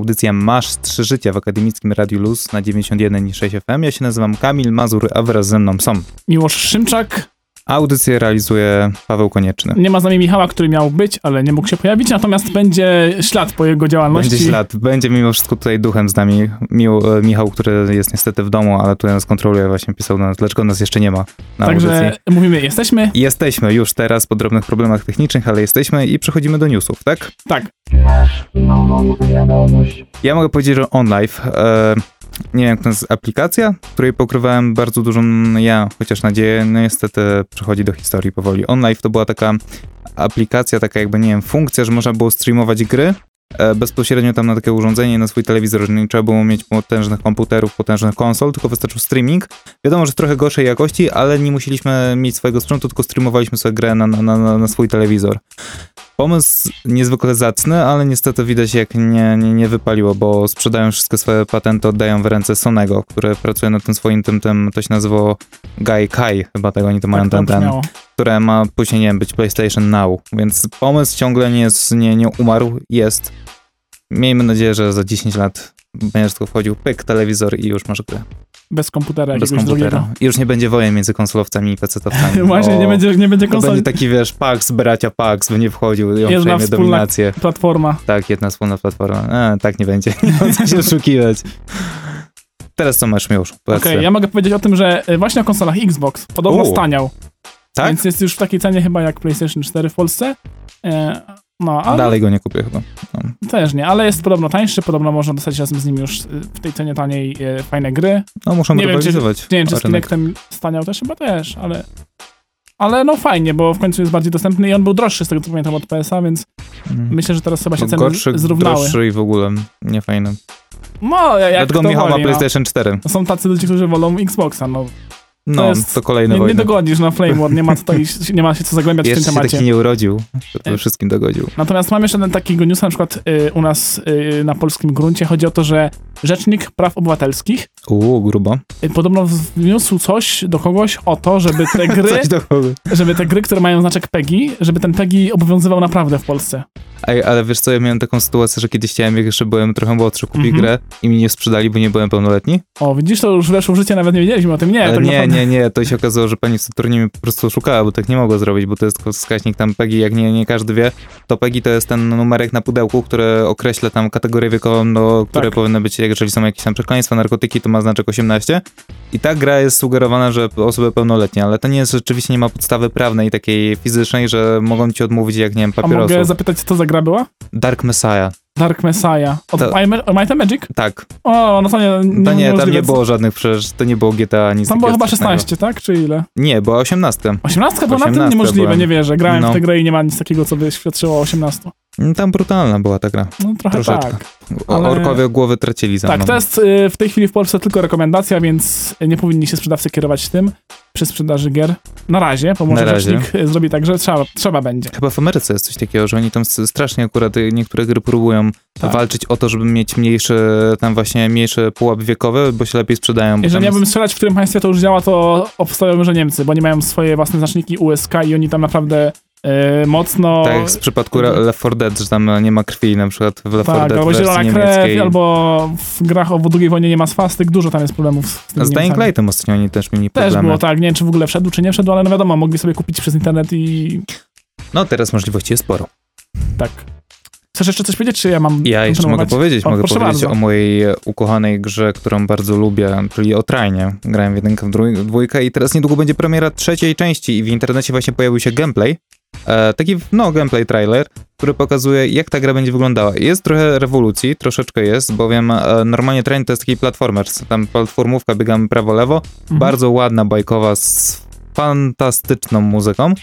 audycja Masz Trzy Życia w Akademickim Radiu Luz na 91,6 FM. Ja się nazywam Kamil Mazur, a wraz ze mną są Miłosz Szymczak. Audycję realizuje Paweł Konieczny. Nie ma z nami Michała, który miał być, ale nie mógł się pojawić, natomiast będzie ślad po jego działalności. Będzie ślad. Będzie mimo wszystko tutaj duchem z nami. Mił, Michał, który jest niestety w domu, ale tutaj nas kontroluje, właśnie pisał do nas, dlaczego nas jeszcze nie ma na Także audycji. mówimy, jesteśmy? Jesteśmy już teraz po drobnych problemach technicznych, ale jesteśmy i przechodzimy do newsów, tak? Tak. Ja mogę powiedzieć, że OnLive, e, nie wiem, jak to jest aplikacja, której pokrywałem bardzo dużą ja, chociaż nadzieję, no niestety przechodzi do historii powoli. OnLive to była taka aplikacja, taka jakby, nie wiem, funkcja, że można było streamować gry e, bezpośrednio tam na takie urządzenie, na swój telewizor, że nie trzeba było mieć potężnych komputerów, potężnych konsol, tylko wystarczył streaming. Wiadomo, że trochę gorszej jakości, ale nie musieliśmy mieć swojego sprzętu, tylko streamowaliśmy sobie grę na, na, na, na swój telewizor. Pomysł niezwykle zacny, ale niestety widać jak nie, nie, nie wypaliło, bo sprzedają wszystkie swoje patenty, oddają w ręce Sonego, które pracuje nad tym swoim tym, tym to się nazywało Gaikai, chyba tego oni to mają tak ten, ten, które ma później, nie wiem, być PlayStation Now, więc pomysł ciągle nie, jest, nie, nie umarł, jest. Miejmy nadzieję, że za 10 lat będziesz tylko wchodził, pyk, telewizor i już masz grę. Bez komputera Bez komputera. drugiego. I już nie będzie wojen między konsolowcami i pecetowcami. Właśnie, nie będzie, nie będzie To konsoli. będzie taki, wiesz, Pax, bracia Pax, będzie wchodził i on Jedna przejmie dominację. Platforma. Tak, jedna wspólna platforma. E, tak nie będzie, nie ma co się oszukiwać. Teraz co masz, Miłosz? Okej, Powiedz ja mogę powiedzieć o tym, że y, właśnie o konsolach Xbox podobno U. staniał. Tak? Więc jest już w takiej cenie chyba jak PlayStation 4 w Polsce. E, no, ale Dalej go nie kupię chyba. No. też nie, ale jest podobno tańszy, podobno można dostać razem z nim już y, w tej cenie taniej e, fajne gry. No muszą Nie wiem, czy- rywalizować. Nie wiem, czy z. Kinectem staniał też chyba też, ale... Ale no fajnie, bo w końcu jest bardziej dostępny i on był droższy z tego co pamiętam od PS-a, więc Mhm. myślę, że teraz chyba się ceny gorszy, zrównały. droższy i w ogóle niefajny. No, jak Dlatego Michał ma no. PlayStation 4. Są tacy ludzie, którzy wolą Xboxa, no. No, to, jest- kolejny Nie, nie dogodzisz na Flame War, nie ma, tutaj, nie ma się co zagłębiać w Jeszcze tym się temacie. taki nie urodził, żeby E. wszystkim dogodził. Natomiast mam jeszcze jeden takiego newsa, na przykład y, u nas y, na polskim gruncie. Chodzi o to, że Rzecznik Praw Obywatelskich Uuu, grubo. y, podobno wniósł coś do kogoś o to, żeby te gry, Coś do kogo. żeby te gry, które mają znaczek PEGI, żeby ten PEGI obowiązywał naprawdę w Polsce. Ej, ale wiesz co, ja miałem taką sytuację, że kiedyś chciałem, jak jeszcze byłem trochę młodszy, kupić Mhm. grę i mi nie sprzedali, bo nie byłem pełnoletni. O, widzisz, to już weszło w życie, nawet nie wiedzieliśmy o tym. Nie, Ale tak nie, naprawdę- nie, nie, to się okazało, że pani w Saturnie po prostu oszukała, bo tak nie mogło zrobić, bo to jest wskaźnik tam PEGI, jak nie, nie każdy wie, to PEGI to jest ten numerek na pudełku, który określa tam kategorię wiekową, do której Tak. powinny być, jeżeli są jakieś tam przekleństwa, narkotyki, to ma znaczek 18. I ta gra jest sugerowana, że osoby pełnoletnie, ale to nie jest, rzeczywiście nie ma podstawy prawnej takiej fizycznej, że mogą ci odmówić jak, nie wiem, A papierosów. mogę zapytać, co to za gra była? Dark Messiah, Dark Messiah. Od To-. Might and Magic? tak. O, no to nie, To nie, tam nie było żadnych, przecież to nie było GTA, nic Tam było chyba strasznego. 16, tak? Czy ile? Nie, była 18. 18 była na tym 18 niemożliwe, byłem. nie wierzę. Grałem No. w tę grę i nie ma nic takiego, co by świadczyło o 18. Mm, Tam brutalna była ta gra. No trochę Troszeczkę. tak. Ale- Orkowie głowy tracili za Tak, mną. to jest y, w tej chwili w Polsce tylko rekomendacja, więc nie powinni się sprzedawcy kierować tym przy sprzedaży gier. Na razie, bo może Na razie. rzecznik y, zrobi tak, że trzeba, trzeba będzie. Chyba w Ameryce jest coś takiego, że oni tam strasznie akurat y, niektóre gry próbują Tak. walczyć o to, żeby mieć mniejszy, tam właśnie mniejszy pułap wiekowy, bo się lepiej sprzedają. Jeżeli miałbym strzelać, w którym państwie to już działa, to obstawiałbym, że Niemcy, bo oni mają swoje własne znaczniki USK i oni tam naprawdę y, mocno... Tak jak w przypadku Left 4 Dead, że tam nie ma krwi na przykład w Left 4 Tak, Dead albo zielona krew, albo w grach o II wojnie nie ma swastyk, dużo tam jest problemów z tym Z Dying. Lightem ostatnio oni też mieli Też problemy. było tak, nie wiem czy w ogóle wszedł, czy nie wszedł, ale no wiadomo, mogli sobie kupić przez internet i No teraz możliwości jest sporo. tak. Chcesz jeszcze coś powiedzieć, czy ja mam Ja jeszcze mogę powiedzieć, O, mogę powiedzieć bardzo. o mojej ukochanej grze, którą bardzo lubię, czyli o Trajnie. Grałem w jedynkę, w dwójkę i teraz niedługo będzie premiera trzeciej części i w internecie właśnie pojawił się gameplay. E, taki, no, gameplay trailer, który pokazuje, jak ta gra będzie wyglądała. Jest trochę rewolucji, troszeczkę jest, bowiem e, normalnie Train to jest taki platformer, tam platformówka, biegamy prawo-lewo, Mhm. bardzo ładna, bajkowa, z fantastyczną muzyką.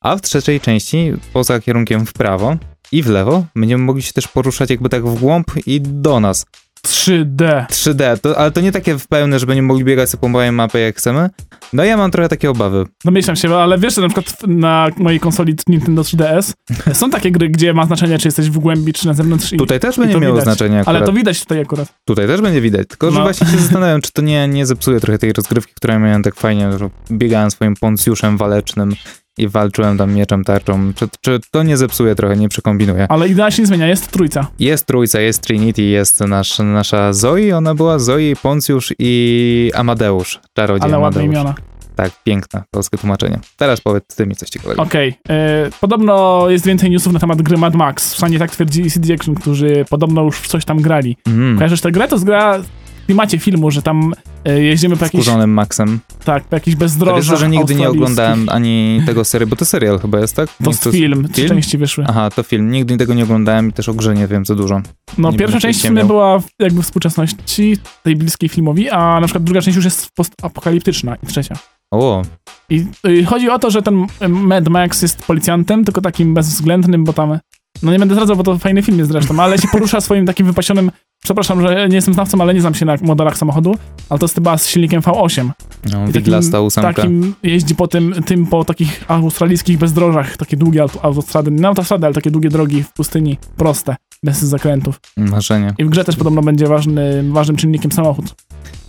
A w trzeciej części, poza kierunkiem w prawo i w lewo, będziemy mogli się też poruszać jakby tak w głąb i do nas. 3D. 3D, to, ale to nie takie w pełne, że będziemy mogli biegać po mojej mapie jak chcemy. No ja mam trochę takie obawy. Domyślam się, ale wiesz, że na przykład na mojej konsoli Nintendo 3DS są takie gry, gdzie ma znaczenie, czy jesteś w głębi, czy na zewnątrz. I, Tutaj też będzie miało widać. znaczenie akurat. Ale to widać tutaj akurat. Tutaj też będzie widać, tylko że No. właśnie się zastanawiam, czy to nie, nie zepsuje trochę tej rozgrywki, która miałem tak fajnie, że biegałem swoim poncjuszem walecznym i walczyłem tam mieczem, tarczą. Czy, czy to nie zepsuje trochę, nie przekombinuję? Ale idea się nie zmienia, jest trójca. Jest trójca, jest Trinity, jest nasz, nasza Zoe, ona była Zoe, Poncjusz i Amadeusz, czarodziej Ale ładne Amadeusz. imiona. Tak, piękne polskie tłumaczenie. Teraz powiedz ty mi coś ciekawego. Okej. e, Podobno jest więcej newsów na temat gry Mad Max. Przynajmniej tak twierdzi CD Action, którzy podobno już w coś tam grali. Mm, Kojarzysz tę grę? To jest gra klimacie filmu, że tam e, jeździmy po jakichś, Skórzonym Maxem. tak, po jakichś To wiesz, bezdrożach że nigdy nie oglądałem ani tego serialu, bo to serial chyba jest, tak? To jest film, trzy części wyszły. Aha, to film. Nigdy tego nie oglądałem i też o grze nie wiem za dużo. No, nie pierwsza część w sumie była jakby współczesności, tej bliskiej filmowi, a na przykład druga część już jest postapokaliptyczna i trzecia. O, I y, chodzi o to, że ten y, Mad Max jest policjantem, tylko takim bezwzględnym, bo tam. No nie będę zdradzał, bo to fajny film jest zresztą, ale się porusza swoim takim wypasionym. Przepraszam, że nie jestem znawcą, ale nie znam się na modelach samochodu, ale to jest chyba z silnikiem V8. no, I ósemka. takim jeździ po tym, tym, po takich australijskich bezdrożach, takie długie auto- autostrady, nie autostrady, ale takie długie drogi w pustyni, proste, bez zakrętów. Marzenie. I w grze też podobno będzie ważny, ważnym czynnikiem samochód.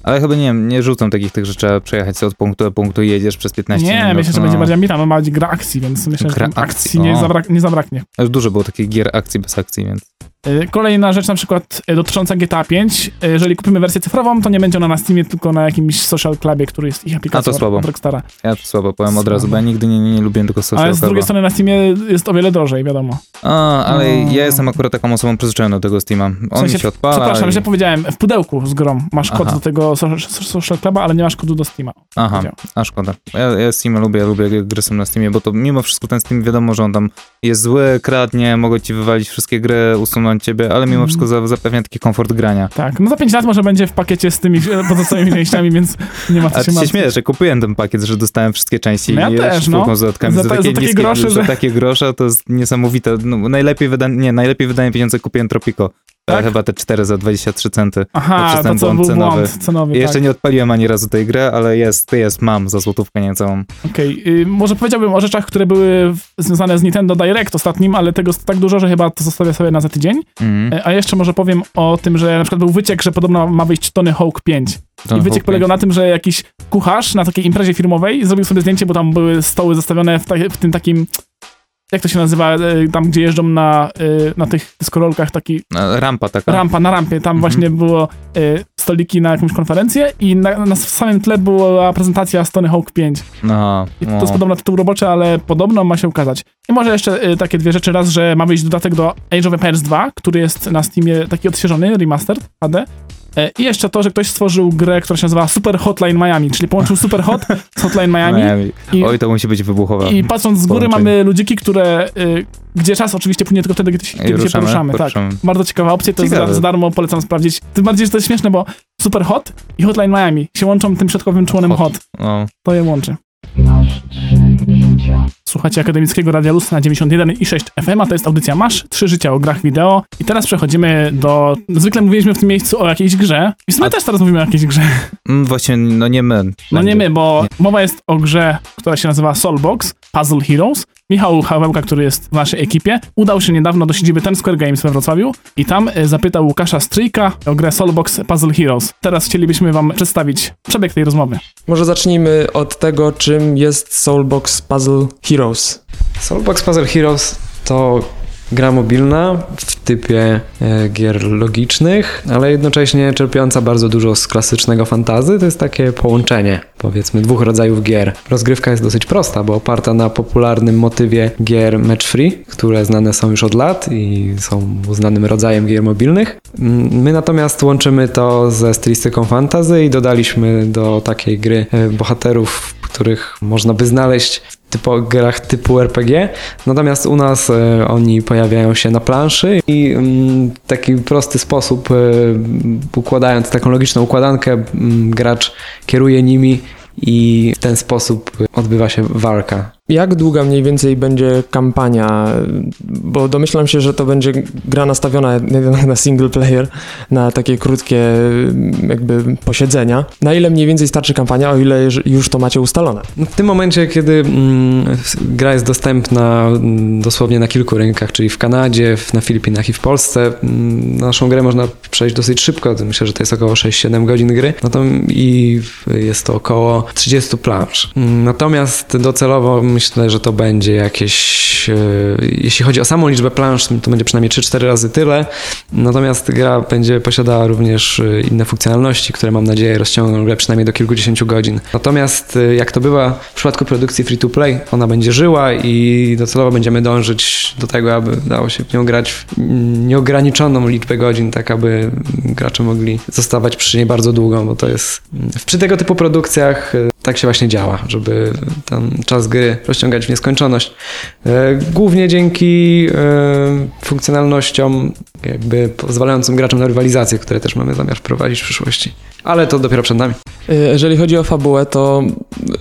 Ale chyba nie wiem, nie rzucam takich tych, że trzeba przejechać od punktu do punktu i jedziesz przez 15 Nie, minut. myślę, że no. będzie bardziej ambitna, no bardziej gra akcji, więc myślę, że Gra tam akcji, akcji nie, zabrak- nie zabraknie. Już dużo było takich gier akcji bez akcji, więc Kolejna rzecz na przykład y, dotycząca GTA 5. Y, Jeżeli kupimy wersję cyfrową, to nie będzie ona na Steamie, tylko na jakimś social clubie, który jest ich aplikacją A, to słabo. od Rockstara. ja to słabo powiem od Słabo. razu, bo ja nigdy nie, nie, nie lubiłem tego social Ale z drugiej strony na Steamie jest o wiele drożej, wiadomo. A, ale No. ja jestem akurat taką osobą przyzwyczajoną do tego Steama. On W sensie, mi się odpala Przepraszam, i... źle powiedziałem, w pudełku z grą masz kod Aha. do tego so- so- social cluba, ale nie masz kodu do Steama. Aha, a szkoda. Ja, ja Steam lubię, ja lubię gry są na Steamie, bo to mimo wszystko ten Steam wiadomo, że on tam jest zły, kradnie, mogą ci wywalić wszystkie gry, usunąć ciebie, ale mimo Mhm. wszystko za, zapewnia taki komfort grania. Tak, no za 5 lat może będzie w pakiecie z tymi pozostałymi częściami, więc nie ma co A się ty się martwić. śmiejesz, że kupiłem ten pakiet, że dostałem wszystkie części No ja i też, no. z dodatkami Za za, ta- takie za takie niskie, grosze, za że- takie grosze to jest niesamowite. No, najlepiej wyda, nie, najlepiej wydane pieniądze kupiłem Tropico. Tak? Tak? Chyba te 4 za 23 centy. Aha, to co był cenowy. błąd cenowy, I jeszcze tak. nie odpaliłem ani razu tej gry, ale jest, jest, mam za złotówkę niecałą. Okej, y, może powiedziałbym o rzeczach, które były związane z Nintendo Direct ostatnim, ale tego jest tak dużo, że chyba to zostawię sobie na za tydzień. E, A jeszcze może powiem o tym, że na przykład był wyciek, że podobno ma wyjść Tony Hawk 5. Ten I wyciek Hawk polegał na tym, że jakiś kucharz na takiej imprezie firmowej zrobił sobie zdjęcie, bo tam były stoły zostawione w, ta, w tym takim, jak to się nazywa, e, tam gdzie jeżdżą na, e, na tych dyskorolkach, taki Rampa taka. rampa na rampie, tam Mhm. właśnie było e, stoliki na jakąś konferencję i na, na samym tle była prezentacja z Tony Hawk 5. No, I to no. jest podobno tytuł roboczy, ale podobno ma się ukazać. I może jeszcze takie dwie rzeczy. Raz, że ma wyjść dodatek do Age of Empires 2, który jest na Steamie taki odświeżony, remastered HD. E, I jeszcze to, że ktoś stworzył grę, która się nazywa Super Hotline Miami, czyli połączył Super Hot z Hotline Miami. Miami. I, Oj, to musi być wybuchowa. I patrząc z góry mamy ludziki, które, y, gdzie czas oczywiście płynie tylko wtedy, gdy, się- kiedy się ruszamy, poruszamy. Tak. poruszamy. Bardzo ciekawa opcja, to jest Ciekawe. za, za darmo, polecam sprawdzić. Tym bardziej, że to jest śmieszne, bo Super Hot i Hotline Miami się łączą tym środkowym członem Hot. Hot. No. To je łączy. Słuchacie Akademickiego Radia Luz na 91,6 FM, a to jest audycja Masz, trzy życia o grach wideo. I teraz przechodzimy do... Zwykle mówiliśmy w tym miejscu o jakiejś grze. I w sumie A- też teraz mówimy o jakiejś grze. Mm, Właśnie, no nie my. No nie my, bo mowa jest o grze, która się nazywa Soulbox Puzzle Heroes. Michał Hawełka, który jest w naszej ekipie, udał się niedawno do siedziby Ten Square Games we Wrocławiu i tam e, zapytał Łukasza Stryjka o grę Soulbox Puzzle Heroes. Teraz chcielibyśmy wam przedstawić przebieg tej rozmowy. Może zacznijmy od tego, czym jest Soulbox Puzzle Heroes. Soulbox Puzzle Heroes to gra mobilna w typie e, gier logicznych, ale jednocześnie czerpiąca bardzo dużo z klasycznego fantazy. To jest takie połączenie, powiedzmy, dwóch rodzajów gier. Rozgrywka jest dosyć prosta, bo oparta na popularnym motywie gier match free, które znane są już od lat i są uznanym rodzajem gier mobilnych. Mm, My natomiast łączymy to ze stylistyką fantazy i dodaliśmy do takiej gry e, bohaterów, których można by znaleźć w typo, grach typu RPG. Natomiast u nas e, oni pojawiają się na planszy i mm, w taki prosty sposób, e, układając taką logiczną układankę, mm, gracz kieruje nimi i w ten sposób odbywa się walka. Jak długa mniej więcej będzie kampania? Bo domyślam się, że to będzie gra nastawiona na single player, na takie krótkie jakby posiedzenia. Na ile mniej więcej starczy kampania, o ile już to macie ustalone? W tym momencie, kiedy mm, gra jest dostępna mm, dosłownie na kilku rynkach, czyli w Kanadzie, na Filipinach i w Polsce, mm, naszą grę można przejść dosyć szybko. Myślę, że to jest około 6-7 godzin gry. To i jest to około 30 plansz. Natomiast docelowo myślę, że to będzie jakieś, e, jeśli chodzi o samą liczbę plansz, to będzie przynajmniej 3-4 razy tyle, natomiast gra będzie posiadała również e, inne funkcjonalności, które mam nadzieję rozciągną grę przynajmniej do kilkudziesięciu godzin. Natomiast e, jak to bywa w przypadku produkcji free-to-play, ona będzie żyła i docelowo będziemy dążyć do tego, aby dało się w nią grać w nieograniczoną liczbę godzin, tak aby gracze mogli zostawać przy niej bardzo długo, bo to jest przy tego typu produkcjach tak się właśnie działa, żeby ten czas gry rozciągać w nieskończoność. E, głównie dzięki e, funkcjonalnościom jakby pozwalającym graczom na rywalizację, które też mamy zamiar wprowadzić w przyszłości. Ale to dopiero przed nami. Jeżeli chodzi o fabułę, to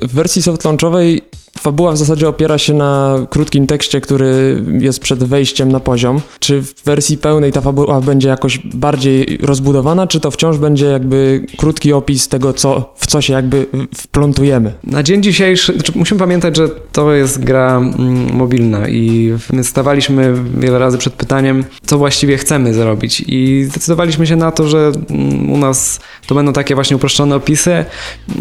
w wersji soft launchowej Fabuła w zasadzie opiera się na krótkim tekście, który jest przed wejściem na poziom. Czy w wersji pełnej ta fabuła będzie jakoś bardziej rozbudowana, czy to wciąż będzie jakby krótki opis tego, co, w co się jakby wplątujemy? Na dzień dzisiejszy, znaczy musimy pamiętać, że to jest gra mm, mobilna i my stawaliśmy wiele razy przed pytaniem, co właściwie chcemy zrobić i zdecydowaliśmy się na to, że mm, u nas to będą takie właśnie uproszczone opisy,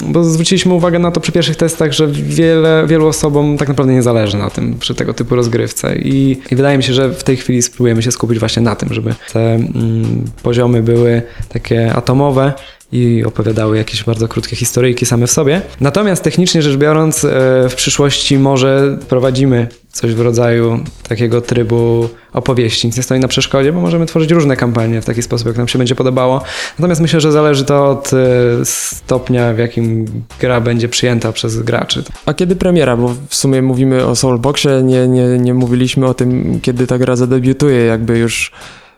bo zwróciliśmy uwagę na to przy pierwszych testach, że wiele, wielu osobom tak naprawdę nie zależy na tym przy tego typu rozgrywce I, i wydaje mi się, że w tej chwili spróbujemy się skupić właśnie na tym, żeby te mm, poziomy były takie atomowe i opowiadały jakieś bardzo krótkie historyjki same w sobie. Natomiast technicznie rzecz biorąc, e, w przyszłości może prowadzimy coś w rodzaju takiego trybu opowieści. Nic nie stoi na przeszkodzie, bo możemy tworzyć różne kampanie w taki sposób, jak nam się będzie podobało. Natomiast myślę, że zależy to od e, stopnia, w jakim gra będzie przyjęta przez graczy. A kiedy premiera? Bo w sumie mówimy o Soulboxie, nie, nie, nie mówiliśmy o tym, kiedy ta gra zadebiutuje, jakby już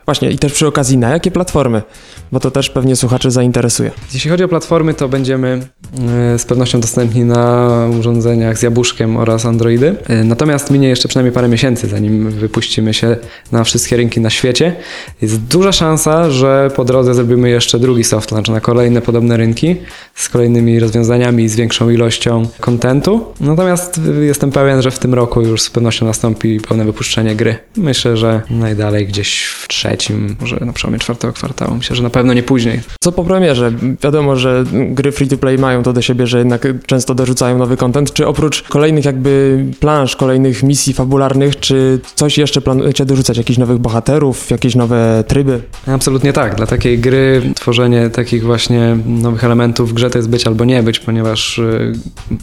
Właśnie i też przy okazji na jakie platformy, bo to też pewnie słuchaczy zainteresuje. Jeśli chodzi o platformy, to będziemy e, z pewnością dostępni na urządzeniach z jabłuszkiem oraz Androidy. E, natomiast minie jeszcze przynajmniej parę miesięcy, zanim wypuścimy się na wszystkie rynki na świecie. Jest duża szansa, że po drodze zrobimy jeszcze drugi soft launch na kolejne podobne rynki z kolejnymi rozwiązaniami i z większą ilością kontentu. Natomiast jestem pewien, że w tym roku już z pewnością nastąpi pełne wypuszczenie gry. Myślę, że najdalej gdzieś w trzecim trzecim, może na przełomie czwartego kwartału. Myślę, że na pewno nie później. Co po premierze? Wiadomo, że gry free-to-play mają to do siebie, że jednak często dorzucają nowy content. Czy oprócz kolejnych jakby plansz, kolejnych misji fabularnych, czy coś jeszcze planujecie dorzucać? Jakichś nowych bohaterów, jakieś nowe tryby? Absolutnie tak. Dla takiej gry tworzenie takich właśnie nowych elementów w grze to jest być albo nie być, ponieważ y,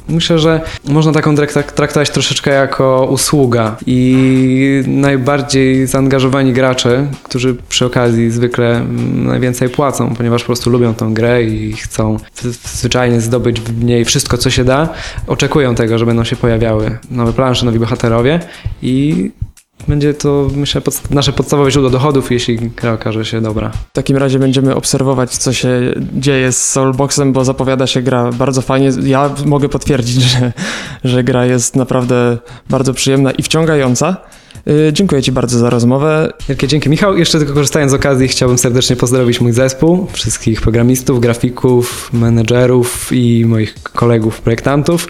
myślę, że można taką traktować troszeczkę jako usługa i najbardziej zaangażowani gracze, którzy którzy przy okazji zwykle najwięcej płacą, ponieważ po prostu lubią tą grę i chcą zwyczajnie zdobyć w niej wszystko, co się da. Oczekują tego, że będą się pojawiały nowe plansze, nowi bohaterowie i będzie to, myślę, nasze podstawowe źródło dochodów, jeśli gra okaże się dobra. W takim razie będziemy obserwować, co się dzieje z Soulboxem, bo zapowiada się gra bardzo fajnie. Ja mogę potwierdzić, że, że gra jest naprawdę bardzo przyjemna i wciągająca. Y, dziękuję Ci bardzo za rozmowę. Wielkie dzięki, Michał. Jeszcze tylko korzystając z okazji, chciałbym serdecznie pozdrowić mój zespół, wszystkich programistów, grafików, menedżerów i moich kolegów, projektantów,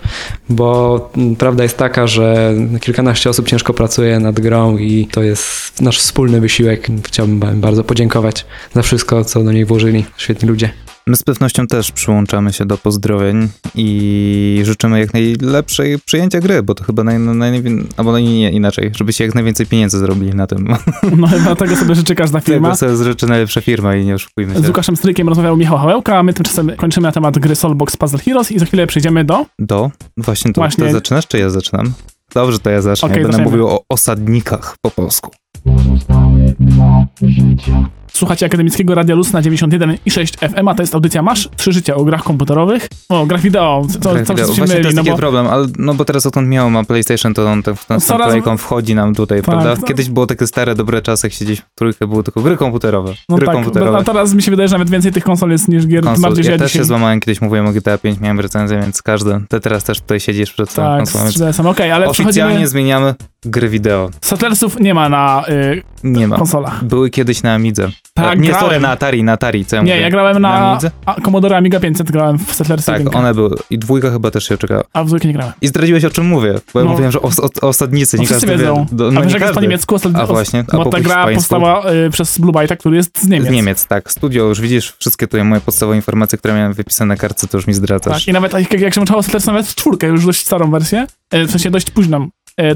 bo prawda jest taka, że kilkanaście osób ciężko pracuje nad grą i to jest nasz wspólny wysiłek. Chciałbym bardzo podziękować za wszystko, co do niej włożyli. Świetni ludzie. My z pewnością też przyłączamy się do pozdrowień i życzymy jak najlepszej przyjęcia gry, bo to chyba naj, naj, albo nie, inaczej, żebyście jak najwięcej pieniędzy zrobili na tym. No chyba tego sobie życzy każda firma. Tego sobie życzy najlepsza firma i nie oszukujmy się. Z Łukaszem Strykiem rozmawiał Michał Hałełka, a my tymczasem kończymy na temat gry Soulbox Puzzle Heroes i za chwilę przejdziemy do... Do? Właśnie to. Właśnie. Ty zaczynasz, czy ja zaczynam? Dobrze, to ja zacznę. Okay, Będę mówił o osadnikach po polsku. Pozostały dwa życia. Słuchacie Akademickiego Radia Luz na 91,6 FM, a to jest audycja Masz Trzy Życia o grach komputerowych. O, grach wideo, co, grach co wideo. Właśnie to jest no bo... problem, ale, no bo teraz odkąd miał ma PlayStation, to on ten, ten Coraz... Playcom wchodzi nam tutaj, tak, prawda? Tak. Kiedyś było takie stare, dobre czasy, jak siedzieliśmy w trójkę, były tylko gry komputerowe. No gry tak, komputerowe. a teraz mi się wydaje, że nawet więcej tych konsol jest niż gier. Konsol. Ja, ja też się złamałem, kiedyś mówiłem o GTA 5, miałem recenzję, więc każdy. Ty teraz też tutaj siedzisz przed tak, konsolą. Tak, okej, okay, ale Oficjalnie zmieniamy gry wideo. Satelsów nie ma na y, nie ma. konsolach. Były kiedyś na Amidze. Tak, nie, grałem. sorry, na Atari, na Atari, co ja Nie, mówię? ja grałem na, Amidze? a, Commodore Amiga 500, grałem w Settlers Tak, 1, one były. I dwójka chyba też się czekała. a w dwójkę nie grałem. I zdradziłeś o czym mówię, bo ja No. mówiłem, że o, o, osadnicy, No nie wszyscy każdy wiedzą. wie. Do, a no wiesz, nie jak jest po każdy. niemiecku? Osad... A właśnie, a Bo po ta gra hiszpańsku? powstała y, przez Blue Byte'a, który jest z Niemiec. Z Niemiec, tak. Studio, już widzisz wszystkie tutaj moje podstawowe informacje, które miałem wypisane na kartce, to już mi zdradzasz. Tak, i nawet jak, jak się włączało Settlers nawet w czwórkę, już dość starą wersję, e, w sensie dość późną, e,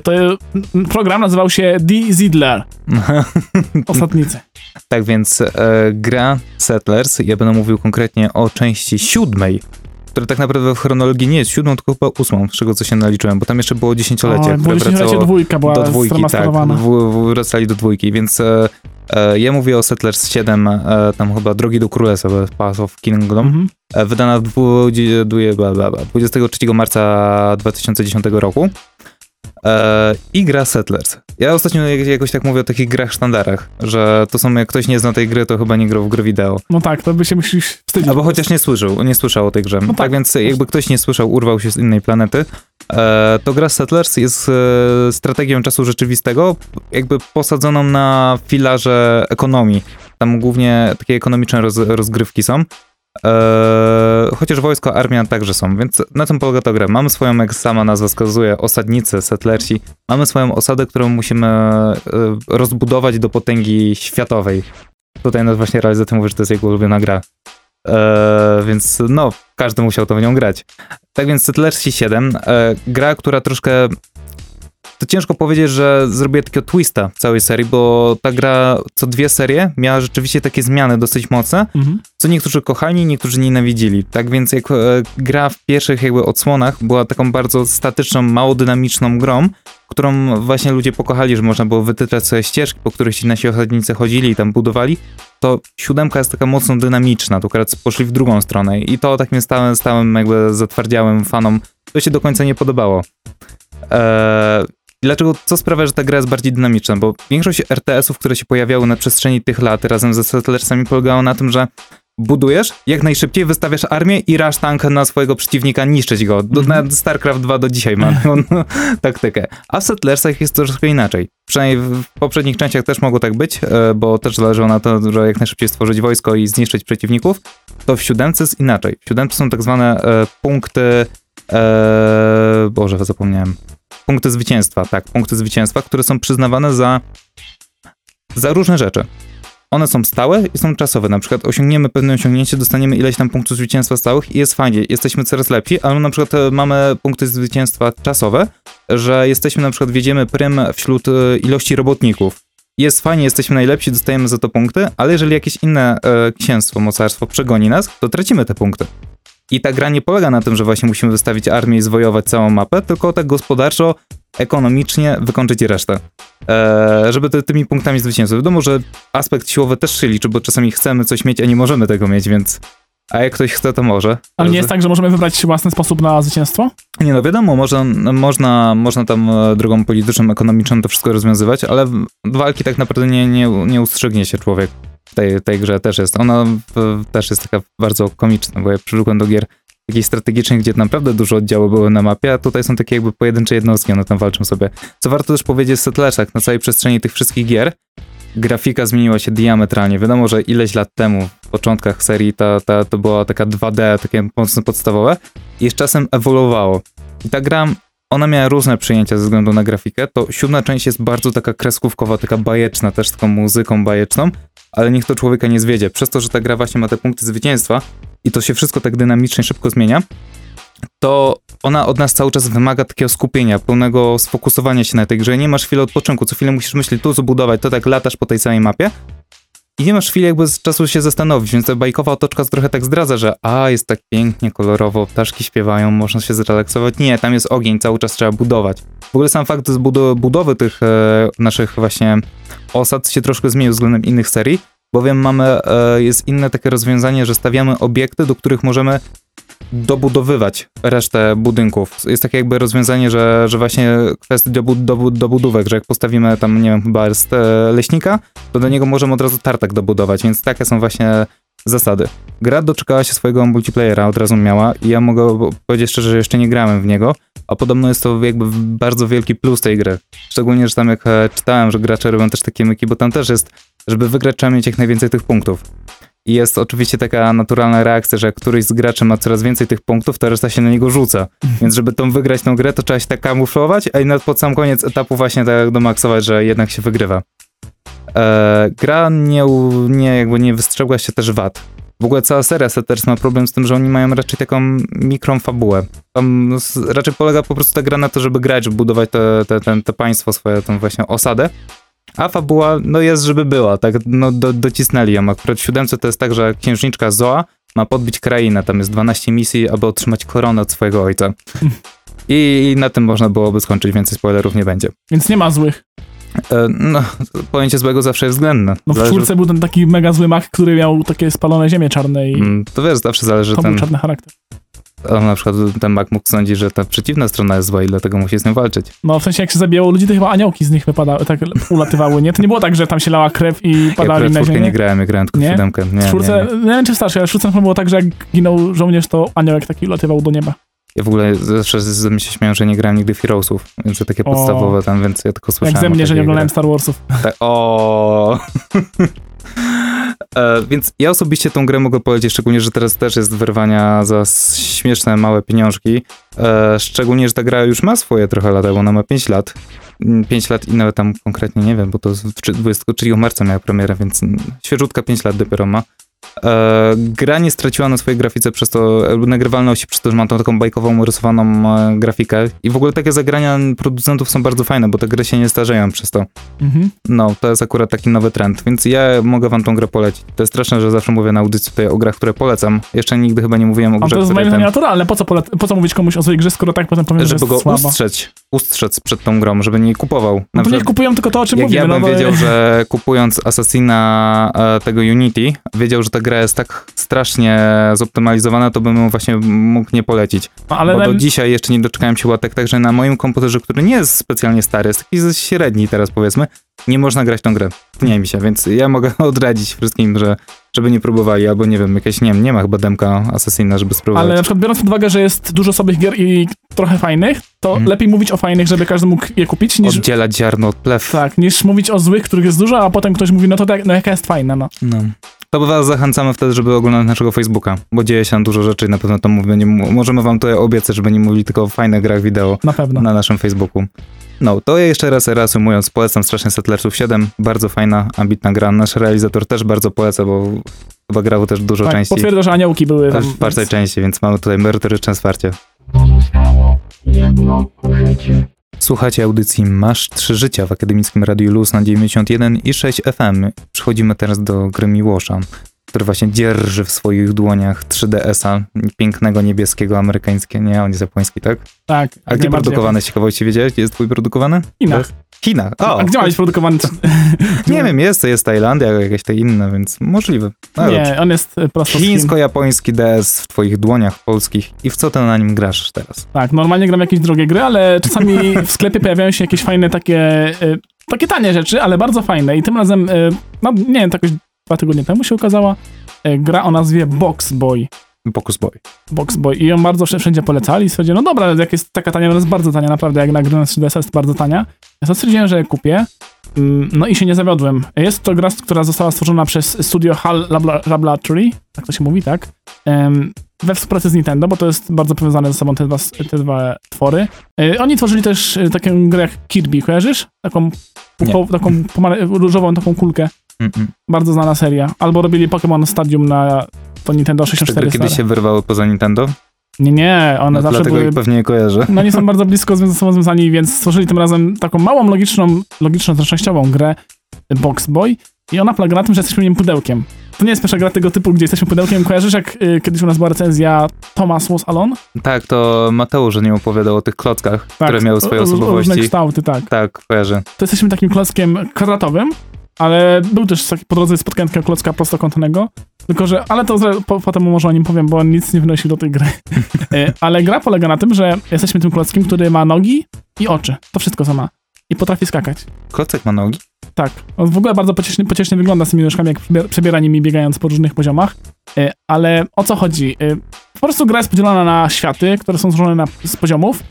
to e, program nazywał się D. Zidler, Osadnicy. tak więc e, gra Settlers, ja będę mówił konkretnie o części siódmej, która tak naprawdę w chronologii nie jest siódmą, tylko chyba ósmą, z czego co się naliczyłem, bo tam jeszcze było dziesięciolecie, O, które dziesięciolecie wracało dwójka była do dwójki, tak, w, w, wracali do dwójki, więc e, e, ja mówię o Settlers 7, e, tam chyba Drogi do Królestwa, Path of Kingdom, Mhm. e, wydana w dwu- dwie- bla, bla, bla, 23 marca 2010 roku. E, I gra Settlers. Ja ostatnio jak- jakoś tak mówię o takich grach sztandarach, że to są, jak ktoś nie zna tej gry, to chyba nie grał w gry wideo. No tak, to by się musisz wstydzić. Albo chociaż nie słyszał, nie słyszał o tej grze. No tak. tak. więc jakby ktoś nie słyszał, urwał się z innej planety, e, to gra Settlers jest e, strategią czasu rzeczywistego, jakby posadzoną na filarze ekonomii. Tam głównie takie ekonomiczne roz, rozgrywki są. E, chociaż wojsko, armia także są, więc na tym polega ta gra. Mamy swoją, jak sama nazwa wskazuje, osadnicy, settlersi. Mamy swoją osadę, którą musimy e, rozbudować do potęgi światowej. Tutaj nas właśnie realizator mówi, że to jest jego ulubiona gra. E, więc no, każdy musiał to w nią grać. Tak więc Settlersi 7, e, gra, która troszkę to ciężko powiedzieć, że zrobię takiego twista w całej serii, bo ta gra co dwie serie miała rzeczywiście takie zmiany dosyć mocne, Mhm. co niektórzy kochali, niektórzy nienawidzili. Tak więc jak e, gra w pierwszych jakby odsłonach była taką bardzo statyczną, mało dynamiczną grą, którą właśnie ludzie pokochali, że można było wytyczać sobie ścieżki, po których ci nasi osadnicy chodzili i tam budowali, to siódemka jest taka mocno dynamiczna, to akurat poszli w drugą stronę i to takim stałym, stałym jakby zatwardziałym fanom to się do końca nie podobało. Eee, Dlaczego, co sprawia, że ta gra jest bardziej dynamiczna? Bo większość RTS-ów, które się pojawiały na przestrzeni tych lat razem ze Settlersami polegało na tym, że budujesz, jak najszybciej wystawiasz armię i rasz tank na swojego przeciwnika, niszczyć go. Do, Mhm. Nawet StarCraft 2 do dzisiaj ma taką taktykę. A w Settlersach jest troszkę inaczej. Przynajmniej w poprzednich częściach też mogło tak być, e, bo też zależało na to, że jak najszybciej stworzyć wojsko i zniszczyć przeciwników. To w siódemce jest inaczej. W siódemce są tak zwane e, punkty e, Boże, zapomniałem. Punkty zwycięstwa, tak, punkty zwycięstwa, które są przyznawane za, za różne rzeczy. One są stałe i są czasowe. Na przykład osiągniemy pewne osiągnięcie, dostaniemy ileś tam punktów zwycięstwa stałych i jest fajnie, jesteśmy coraz lepsi, ale na przykład e, mamy punkty zwycięstwa czasowe, że jesteśmy na przykład, wiedziemy prym wśród e, ilości robotników. Jest fajnie, jesteśmy najlepsi, dostajemy za to punkty, ale jeżeli jakieś inne e, księstwo, mocarstwo przegoni nas, to tracimy te punkty. I ta gra nie polega na tym, że właśnie musimy wystawić armię i zwojować całą mapę, tylko tak gospodarczo, ekonomicznie wykończyć resztę. Eee, żeby ty, tymi punktami zwycięstwa. Wiadomo, że aspekt siłowy też się liczy, bo czasami chcemy coś mieć, a nie możemy tego mieć, więc... A jak ktoś chce, to może. Ale nie jest tak, że możemy wybrać własny sposób na zwycięstwo? Nie no, wiadomo, można, można, można tam e, drogą polityczną, ekonomiczną to wszystko rozwiązywać, ale walki tak naprawdę nie, nie, nie ustrzygnie się człowiek tej, tej grze też jest. Ona w, też jest taka bardzo komiczna, bo ja przywykłem do gier takich strategicznych, gdzie naprawdę dużo oddziałów były na mapie, a tutaj są takie jakby pojedyncze jednostki, one tam walczą sobie. Co warto też powiedzieć Settlersach, na całej przestrzeni tych wszystkich gier, grafika zmieniła się diametralnie. Wiadomo, że ileś lat temu, w początkach serii, ta, ta, to była taka 2D, takie mocno podstawowe i z czasem ewoluowało. I ta gra, ona miała różne przyjęcia ze względu na grafikę. To siódma część jest bardzo taka kreskówkowa, taka bajeczna, też z taką muzyką bajeczną, ale niech to człowieka nie zwiedzie. Przez to, że ta gra właśnie ma te punkty zwycięstwa i to się wszystko tak dynamicznie, szybko zmienia, to ona od nas cały czas wymaga takiego skupienia, pełnego sfokusowania się na tej grze. Nie masz chwili odpoczynku, co chwilę musisz myśleć, tu zbudować, to tak latasz po tej samej mapie. I nie masz chwili jakby z czasu się zastanowić, więc ta bajkowa otoczka trochę tak zdradza, że a, jest tak pięknie, kolorowo, ptaszki śpiewają, można się zrelaksować. Nie, tam jest ogień, cały czas trzeba budować. W ogóle sam fakt budowy tych e, naszych właśnie osad się troszkę zmienił względem innych serii, bowiem mamy, e, jest inne takie rozwiązanie, że stawiamy obiekty, do których możemy dobudowywać resztę budynków. Jest takie jakby rozwiązanie, że, że właśnie kwestia dobu, dobu, dobudówek, że jak postawimy tam, nie wiem, chyba jest e, leśnika, to do niego możemy od razu tartak dobudować, więc takie są właśnie zasady. Gra doczekała się swojego multiplayera, od razu miała i ja mogę powiedzieć szczerze, że jeszcze nie grałem w niego, a podobno jest to jakby bardzo wielki plus tej gry. Szczególnie, że tam jak e, czytałem, że gracze robią też takie myki, bo tam też jest żeby wygrać trzeba mieć jak najwięcej tych punktów. I jest oczywiście taka naturalna reakcja, że jak któryś z graczy ma coraz więcej tych punktów, to reszta się na niego rzuca. Więc żeby tą wygrać tą grę, to trzeba się tak kamuflować, a i na, pod sam koniec etapu właśnie tak domaksować, że jednak się wygrywa. E, gra nie, nie, jakby nie wystrzegła się też wad. W ogóle cała seria Settlers ma problem z tym, że oni mają raczej taką mikrą fabułę. Tam raczej polega po prostu ta gra na to, żeby grać, budować te, te, te, te państwo swoje, tą właśnie osadę. A fabuła, no jest, żeby była, tak, no do, docisnęli ją. Akurat w siódemce to jest tak, że księżniczka Zoa ma podbić krainę, tam jest 12 misji, aby otrzymać koronę od swojego ojca. I, I na tym można byłoby skończyć, więcej spoilerów nie będzie. Więc nie ma złych. E, no, pojęcie złego zawsze jest względne. No w Zależy- czwórce był ten taki mega zły mak, który miał takie spalone ziemie czarne i Mm, To wiesz, zawsze zależy to ten, czarny charakter. On na przykład ten Mac mógł sądzić, że ta przeciwna strona jest zła i dlatego musi z nią walczyć. No w sensie jak się zabijało ludzi, to chyba aniołki z nich wypadały, tak ulatywały, nie? To nie było tak, że tam się lała krew i Ja padali akurat na ziemię. nie grałem, ja grałem tylko w Nie? siódemkę. Nie, w czwórce, nie, nie, nie. wiem czy w starszej, ale w czwórce było tak, że jak ginął żołnierz, to aniołek taki ulatywał do nieba. Ja w ogóle zawsze ze mnie się śmieją, że nie grałem nigdy w Heroesów, więc to takie O. podstawowe tam, więc ja tylko słyszałem Jak ze mnie, że nie oglądałem. Star Warsów. Tak, o. E, Więc ja osobiście tą grę mogę polecić, szczególnie, że teraz też jest wyrwania za śmieszne, małe pieniążki. E, Szczególnie, że ta gra już ma swoje trochę lata, bo ona ma 5 lat. 5 lat i nawet tam konkretnie nie wiem, bo to z- czy- 23 marca miała premierę, więc mm, świeżutka 5 lat dopiero ma. E, gra nie straciła na swojej grafice przez to, nagrywalności, przez to, że ma tą taką bajkową, rysowaną e, grafikę. I w ogóle takie zagrania producentów są bardzo fajne, bo te gry się nie starzeją przez to. Mhm. No, to jest akurat taki nowy trend, więc ja mogę wam tą grę polecić. To jest straszne, że zawsze mówię na audycji tutaj o grach, które polecam. Jeszcze nigdy chyba nie mówiłem o A grze, to jest moim zdaniem naturalne. Po co, po co mówić komuś o swojej grze, skoro tak potem powiem, że żeby jest go słaba? ustrzec, ustrzec przed tą grą, żeby nie kupował. No Na to niech przykład, kupują tylko to, o czym jak mówimy. ja bym no bo... wiedział, że kupując Assassina e, tego Unity, wiedział, że ta gra jest tak strasznie zoptymalizowana, to bym ją właśnie mógł nie polecić. No, ale bo na... do dzisiaj jeszcze nie doczekałem się łatek, także na moim komputerze, który nie jest specjalnie stary, jest taki średni teraz powiedzmy, nie można grać tą grę. Nie mi się, więc ja mogę odradzić wszystkim, że żeby nie próbowali, albo nie wiem, jakieś, nie wiem, nie ma chyba demka Assassina, żeby spróbować. ale na przykład biorąc pod uwagę, że jest dużo słabych gier i trochę fajnych, to Mhm. lepiej mówić o fajnych, żeby każdy mógł je kupić, niż... Oddzielać ziarno od plew. Tak, niż mówić o złych, których jest dużo, a potem ktoś mówi, no to tak, no jaka jest fajna, no. No. To was zachęcamy wtedy, żeby oglądać naszego Facebooka, bo dzieje się tam dużo rzeczy i na pewno tam mówię, nie, możemy wam tutaj obiecać, żeby nie mówili tylko o fajnych grach wideo Na pewno. na naszym Facebooku. No, to ja jeszcze raz reasumując, polecam strasznie Settlersów 7, bardzo fajna, ambitna gra. Nasz realizator też bardzo poleca, bo chyba grał też dużo tak, części. potwierdza, że aniołki były tam. W czwartej więc- części, więc mamy tutaj merytoryczne wsparcie. Słuchacie audycji Masz Trzy Życia w Akademickim Radiu Luz na 91 i 6 FM. Przechodzimy teraz do gry Miłosza, który właśnie dzierży w swoich dłoniach 3DS-a, pięknego niebieskiego, amerykańskiego, nie, on jest japoński, tak? Tak. A gdzie produkowany, z ciekawości wiedziałeś? Gdzie jest twój produkowany? Chinach. Chinach. O, A gdzie ma być produkowany? nie wiem, jest, jest Tajlandia, jakieś te inne, więc możliwe. No dobrze. Nie, on jest e, prosto. Chińsko-japoński DS w twoich dłoniach polskich i w co ty na nim grasz teraz? Tak, normalnie gram jakieś drogie gry, ale czasami w sklepie pojawiają się jakieś fajne takie, e, takie tanie rzeczy, ale bardzo fajne. I tym razem, e, no nie wiem, to jakoś dwa tygodnie temu się ukazała e, gra o nazwie Box Boy. Pocus Boy. Box Boy. I ją bardzo wsz- wszędzie polecali. Stwierdziłem, no dobra, jak jest taka tania, no jest bardzo tania, naprawdę, jak na grę na 3DS jest bardzo tania. Ja to stwierdziłem, że je kupię. Mm, No i się nie zawiodłem. Jest to gra, która została stworzona przez studio HAL Laboratory, tak to się mówi, tak? We współpracy z Nintendo, bo to jest bardzo powiązane ze sobą te dwa, te dwa twory. E, Oni tworzyli też e, taką grę jak Kirby, kojarzysz? Taką, taką różową taką kulkę. Mm-mm. Bardzo znana seria. Albo robili Pokémon Stadium na to Nintendo Te 64 gry kiedyś stare. się wyrwały poza Nintendo? Nie, nie, one No, zawsze dlatego były... ich pewnie nie kojarzę. No nie są bardzo blisko ze sobą związani, więc stworzyli tym razem taką małą, logiczną, logiczno-zręcznościową grę Box Boy i ona polega na tym, że jesteśmy nim pudełkiem. To nie jest pierwsza gra tego typu, gdzie jesteśmy pudełkiem. Kojarzysz, jak y, kiedyś u nas była recenzja Thomas Was Alone? Tak, to Mateusz o nim opowiadał o tych klockach, Tak, które miały swoje o- o- Różne osobowości. kształty, tak. Tak, kojarzę. To jesteśmy takim klockiem kwadratowym, ale był też taki, po drodze takiego klocka prostokątnego, tylko że, ale to po, potem może o nim powiem, bo on nic nie wnosił do tej gry. E, ale gra polega na tym, że jesteśmy tym klockiem, który ma nogi i oczy. To wszystko co ma. I potrafi skakać. Klocek ma nogi? Tak. On w ogóle bardzo pociesznie, pociesznie wygląda z tymi nóżkami, jak przebiera, przebiera nimi biegając po różnych poziomach. E, ale o co chodzi? E, po prostu gra jest podzielona na światy, które są złożone na, z poziomów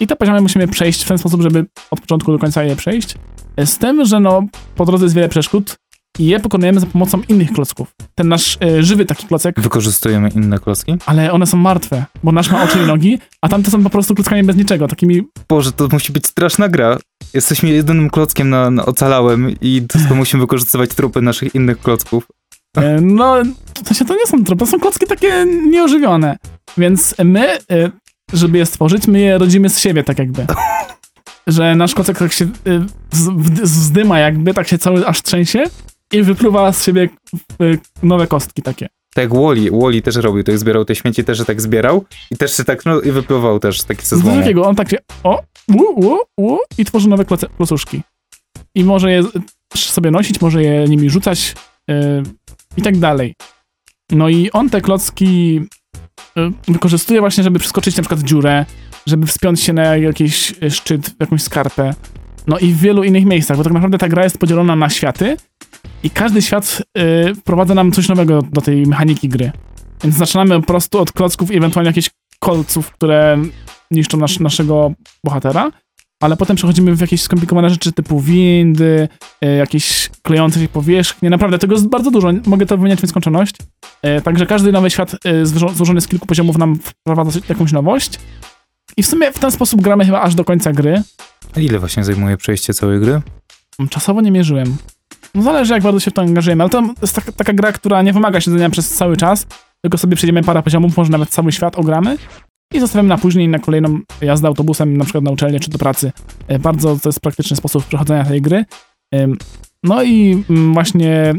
i te poziomy musimy przejść w ten sposób, żeby od początku do końca je przejść. Z tym, że no, po drodze jest wiele przeszkód i je pokonujemy za pomocą innych klocków. Ten nasz e, żywy taki klocek, Wykorzystujemy inne klocki? ale one są martwe, bo nasz ma oczy i nogi, a tamte są po prostu klockami bez niczego, takimi... Boże, to musi być straszna gra. Jesteśmy jedynym klockiem na, na ocalałem i to musimy wykorzystywać trupy naszych innych klocków. E, no, w sensie to nie są trupy, to są klocki takie nieożywione. Więc my, e, żeby je stworzyć, my je rodzimy z siebie tak jakby. Że nasz klocek tak się e, z- wd- zdyma jakby, tak się cały aż trzęsie i wypluwa z siebie e, nowe kostki takie. Tak Wally też robił, to jak zbierał te śmieci, też tak zbierał i też się tak, no i wypływał też taki ze złomu. takiego, on tak się o, u, u, u, i tworzy nowe kloce, klocuszki. I może je sobie nosić, może je nimi rzucać yy, i tak dalej. No i on te klocki yy, wykorzystuje właśnie, żeby przeskoczyć na przykład dziurę, żeby wspiąć się na jakiś szczyt, jakąś skarpę. No i w wielu innych miejscach, bo tak naprawdę ta gra jest podzielona na światy i każdy świat yy, wprowadza nam coś nowego do tej mechaniki gry. Więc zaczynamy po prostu od klocków i ewentualnie jakichś kolców, które niszczą nasz, naszego bohatera, ale potem przechodzimy w jakieś skomplikowane rzeczy typu windy, e, jakieś klejące się powierzchnie. Naprawdę tego jest bardzo dużo. Mogę to wymieniać w nieskończoność. E, także każdy nowy świat złożo- złożony z kilku poziomów nam wprowadza jakąś nowość. I w sumie w ten sposób gramy chyba aż do końca gry. A Ile właśnie zajmuje przejście całej gry? Czasowo nie mierzyłem. No zależy jak bardzo się w to angażujemy, ale to jest taka, taka gra, która nie wymaga siedzenia przez cały czas, tylko sobie przejdziemy parę poziomów, może nawet cały świat ogramy i zostawiamy na później, na kolejną jazdę autobusem, na przykład na uczelnię czy do pracy. E, Bardzo to jest praktyczny sposób przechodzenia tej gry. No i mm, właśnie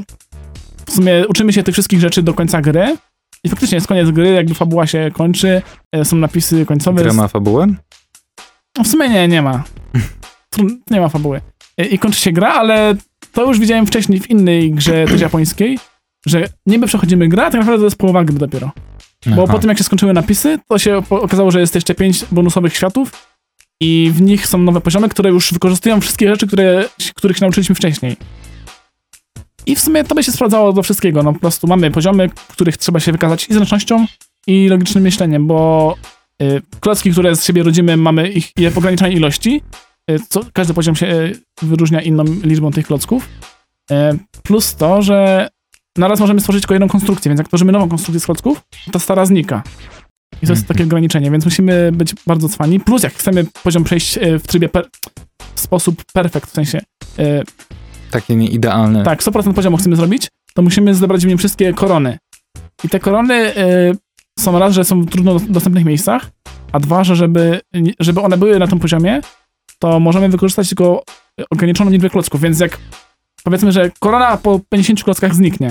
w sumie uczymy się tych wszystkich rzeczy do końca gry i faktycznie jest koniec gry, jakby fabuła się kończy, e, są napisy końcowe. Gra ma fabułę? No w sumie nie, nie ma. Nie ma fabuły. I, kończy się gra, ale to już widziałem wcześniej w innej grze też japońskiej, że niby przechodzimy grę, a tak naprawdę to jest połowa gry dopiero. Bo Aha. po tym jak się skończyły napisy, to się okazało, że jest jeszcze pięć bonusowych światów i w nich są nowe poziomy, które już wykorzystują wszystkie rzeczy, które, których się nauczyliśmy wcześniej. I w sumie to by się sprawdzało do wszystkiego. No po prostu mamy poziomy, których trzeba się wykazać i zręcznością, i logicznym myśleniem, bo y, klocki, które z siebie rodzimy, mamy ich w ograniczonej ilości. Y, co, każdy poziom się y, wyróżnia inną liczbą tych klocków. Y, plus to, że naraz możemy stworzyć tylko jedną konstrukcję, więc jak tworzymy nową konstrukcję z klocków, to stara znika. I to jest Mhm. takie ograniczenie, więc musimy być bardzo cwani. Plus jak chcemy poziom przejść y, w trybie w sposób perfekt, w sensie y, Takie nieidealne. tak, 100% poziomu chcemy zrobić, to musimy zebrać w nim wszystkie korony. I te korony y, są raz, że są w trudno dostępnych miejscach, a dwa, że żeby, żeby one były na tym poziomie, to możemy wykorzystać tylko ograniczoną liczbę klocków, więc jak powiedzmy, że korona po 50 klockach zniknie,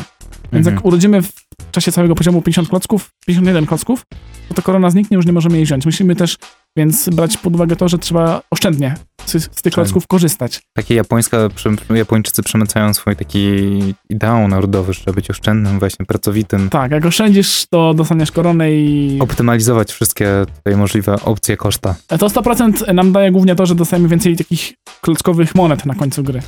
więc Mhm. jak urodzimy w czasie całego poziomu 50 klocków, 51 klocków, to ta korona zniknie, już nie możemy jej wziąć. Musimy też więc brać pod uwagę to, że trzeba oszczędnie z, z tych klocków korzystać. Takie japońska, Japończycy przemycają swój taki ideał narodowy, żeby być oszczędnym, właśnie pracowitym. Tak, jak oszczędzisz, to dostaniesz koronę i Optymalizować wszystkie tutaj możliwe opcje koszta. to 100% nam daje głównie to, że dostajemy więcej takich klockowych monet na końcu gry.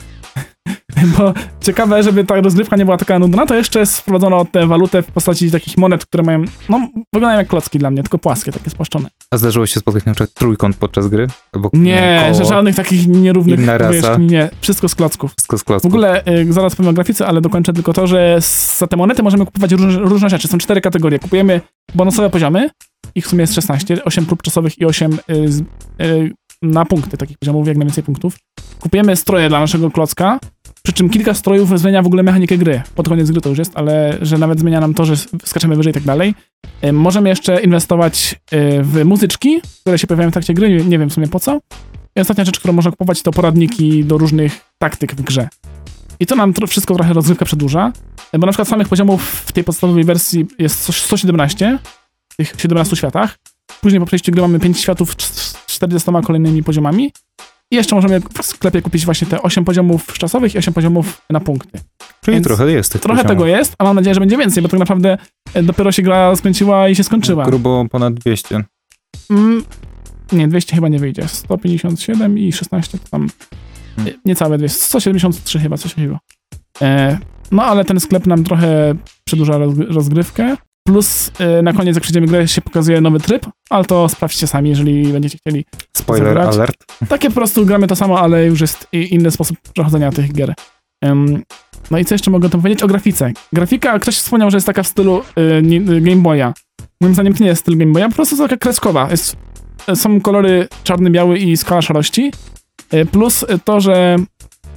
Bo ciekawe, żeby ta rozgrywka nie była taka nudna, to jeszcze wprowadzono tę walutę w postaci takich monet, które mają, no, wyglądają jak klocki dla mnie, tylko płaskie, takie spłaszczone. A zdarzyło się spotkać na przykład trójkąt podczas gry? Albo Nie, koło, że żadnych takich nierównych Inna rasa. nie, wszystko z klocków. Wszystko z W klocków. ogóle, y, zaraz powiem o grafice, ale dokończę tylko to, że za te monety możemy kupować różne, różne rzeczy. Są cztery kategorie. Kupujemy bonusowe poziomy, ich w sumie jest 16, 8 prób czasowych i 8 y, y, na punkty takich poziomów, jak najwięcej punktów. Kupujemy stroje dla naszego klocka, przy czym kilka strojów zmienia w ogóle mechanikę gry. Pod koniec gry to już jest, ale że nawet zmienia nam to, że skaczemy wyżej i tak dalej. Y, Możemy jeszcze inwestować y, w muzyczki, które się pojawiają w trakcie gry, nie, wiem w sumie po co. I ostatnia rzecz, którą można kupować, to poradniki do różnych taktyk w grze. I to nam wszystko trochę rozgrywkę przedłuża, bo na przykład samych poziomów w tej podstawowej wersji jest 100 117, w tych 17 światach. Później po przejściu gry mamy 5 światów z 40 kolejnymi poziomami. I jeszcze możemy w sklepie kupić właśnie te 8 poziomów czasowych i 8 poziomów na punkty. Czyli więc trochę jest tych Trochę poziomów. tego jest, a mam nadzieję, że będzie więcej, bo tak naprawdę e, dopiero się gra skręciła i się skończyła. Grubo ponad 200. Mm, nie, 200 chyba nie wyjdzie. 157 i 16 to tam Hmm. niecałe 200. 173 chyba, coś takiego. E, no ale ten sklep nam trochę przedłuża rozg- rozgrywkę. Plus e, na koniec, jak przejdziemy grę, się pokazuje nowy tryb, ale to sprawdźcie sami, jeżeli będziecie chcieli. Spoiler Zagrać? alert. Takie po prostu gramy to samo, ale już jest inny sposób przechodzenia tych gier. No i co jeszcze mogę o tym powiedzieć? O grafice. Grafika, ktoś wspomniał, że jest taka w stylu y, y, Game Boya. Moim zdaniem to nie jest styl Game Boya, po prostu taka kreskowa. Jest, y, są kolory czarny, biały i skala szarości. Y, plus y, to, że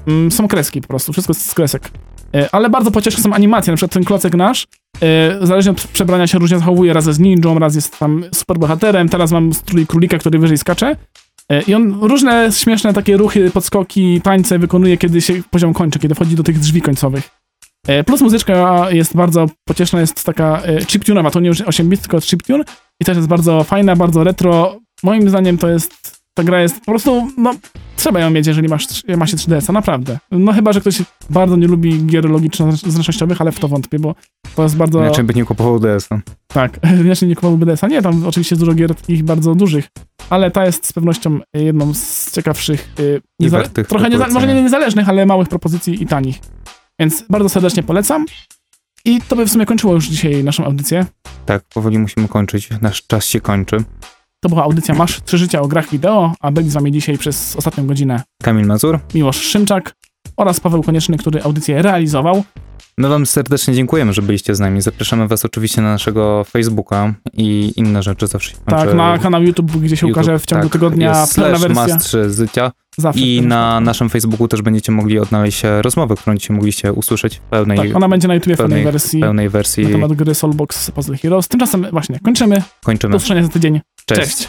mm, są kreski po prostu, wszystko jest z kresek. Y, ale bardzo pocieszne są animacje, na przykład ten klocek nasz, y, zależnie od przebrania się różnie zachowuje, raz jest ninją, raz jest tam super bohaterem, teraz mam strój królika, który wyżej skacze. Y, I on różne śmieszne takie ruchy, podskoki, tańce wykonuje, kiedy się poziom kończy, kiedy wchodzi do tych drzwi końcowych. E, Plus muzyczka jest bardzo pocieszna, jest taka e, chiptune'owa, to nie już 8 bit, tylko chiptune i też jest bardzo fajna, bardzo retro. Moim zdaniem to jest, ta gra jest po prostu, no, trzeba ją mieć, jeżeli masz, ma się 3DS-a, naprawdę. No chyba, że ktoś bardzo nie lubi gier logiczno-zręcznościowych, ale w to wątpię, bo to jest bardzo... Inaczej by nie kupował DS-a. Tak, inaczej nie kupowałby DS-a. Nie, tam oczywiście jest dużo gier takich bardzo dużych, ale ta jest z pewnością jedną z ciekawszych, y, wartych trochę nieza- może nie niezależnych, ale małych propozycji i tanich. Więc bardzo serdecznie polecam. I to by w sumie kończyło już dzisiaj naszą audycję. Tak, powoli musimy kończyć. Nasz czas się kończy. To była audycja Masz Trzy Życia o grach wideo, a byli z wami dzisiaj przez ostatnią godzinę Kamil Mazur. Miłosz Szymczak oraz Paweł Konieczny, który audycję realizował. My wam serdecznie dziękujemy, że byliście z nami. Zapraszamy was oczywiście na naszego Facebooka i inne rzeczy zawsze Tak, na kanał YouTube, gdzie się YouTube, ukaże w ciągu tak, tygodnia pełna wersja. Mastrzy Zycia Zawsze. i na naszym Facebooku też będziecie mogli odnaleźć rozmowę, którą dzisiaj mogliście usłyszeć w pełnej, Tak, ona będzie na YouTube w pełnej pełnej- wersji pełnej wersji. na temat gry Soulbox Puzzle Heroes. Tymczasem właśnie kończymy. Kończymy. Do usłyszenia za tydzień. Cześć. Cześć.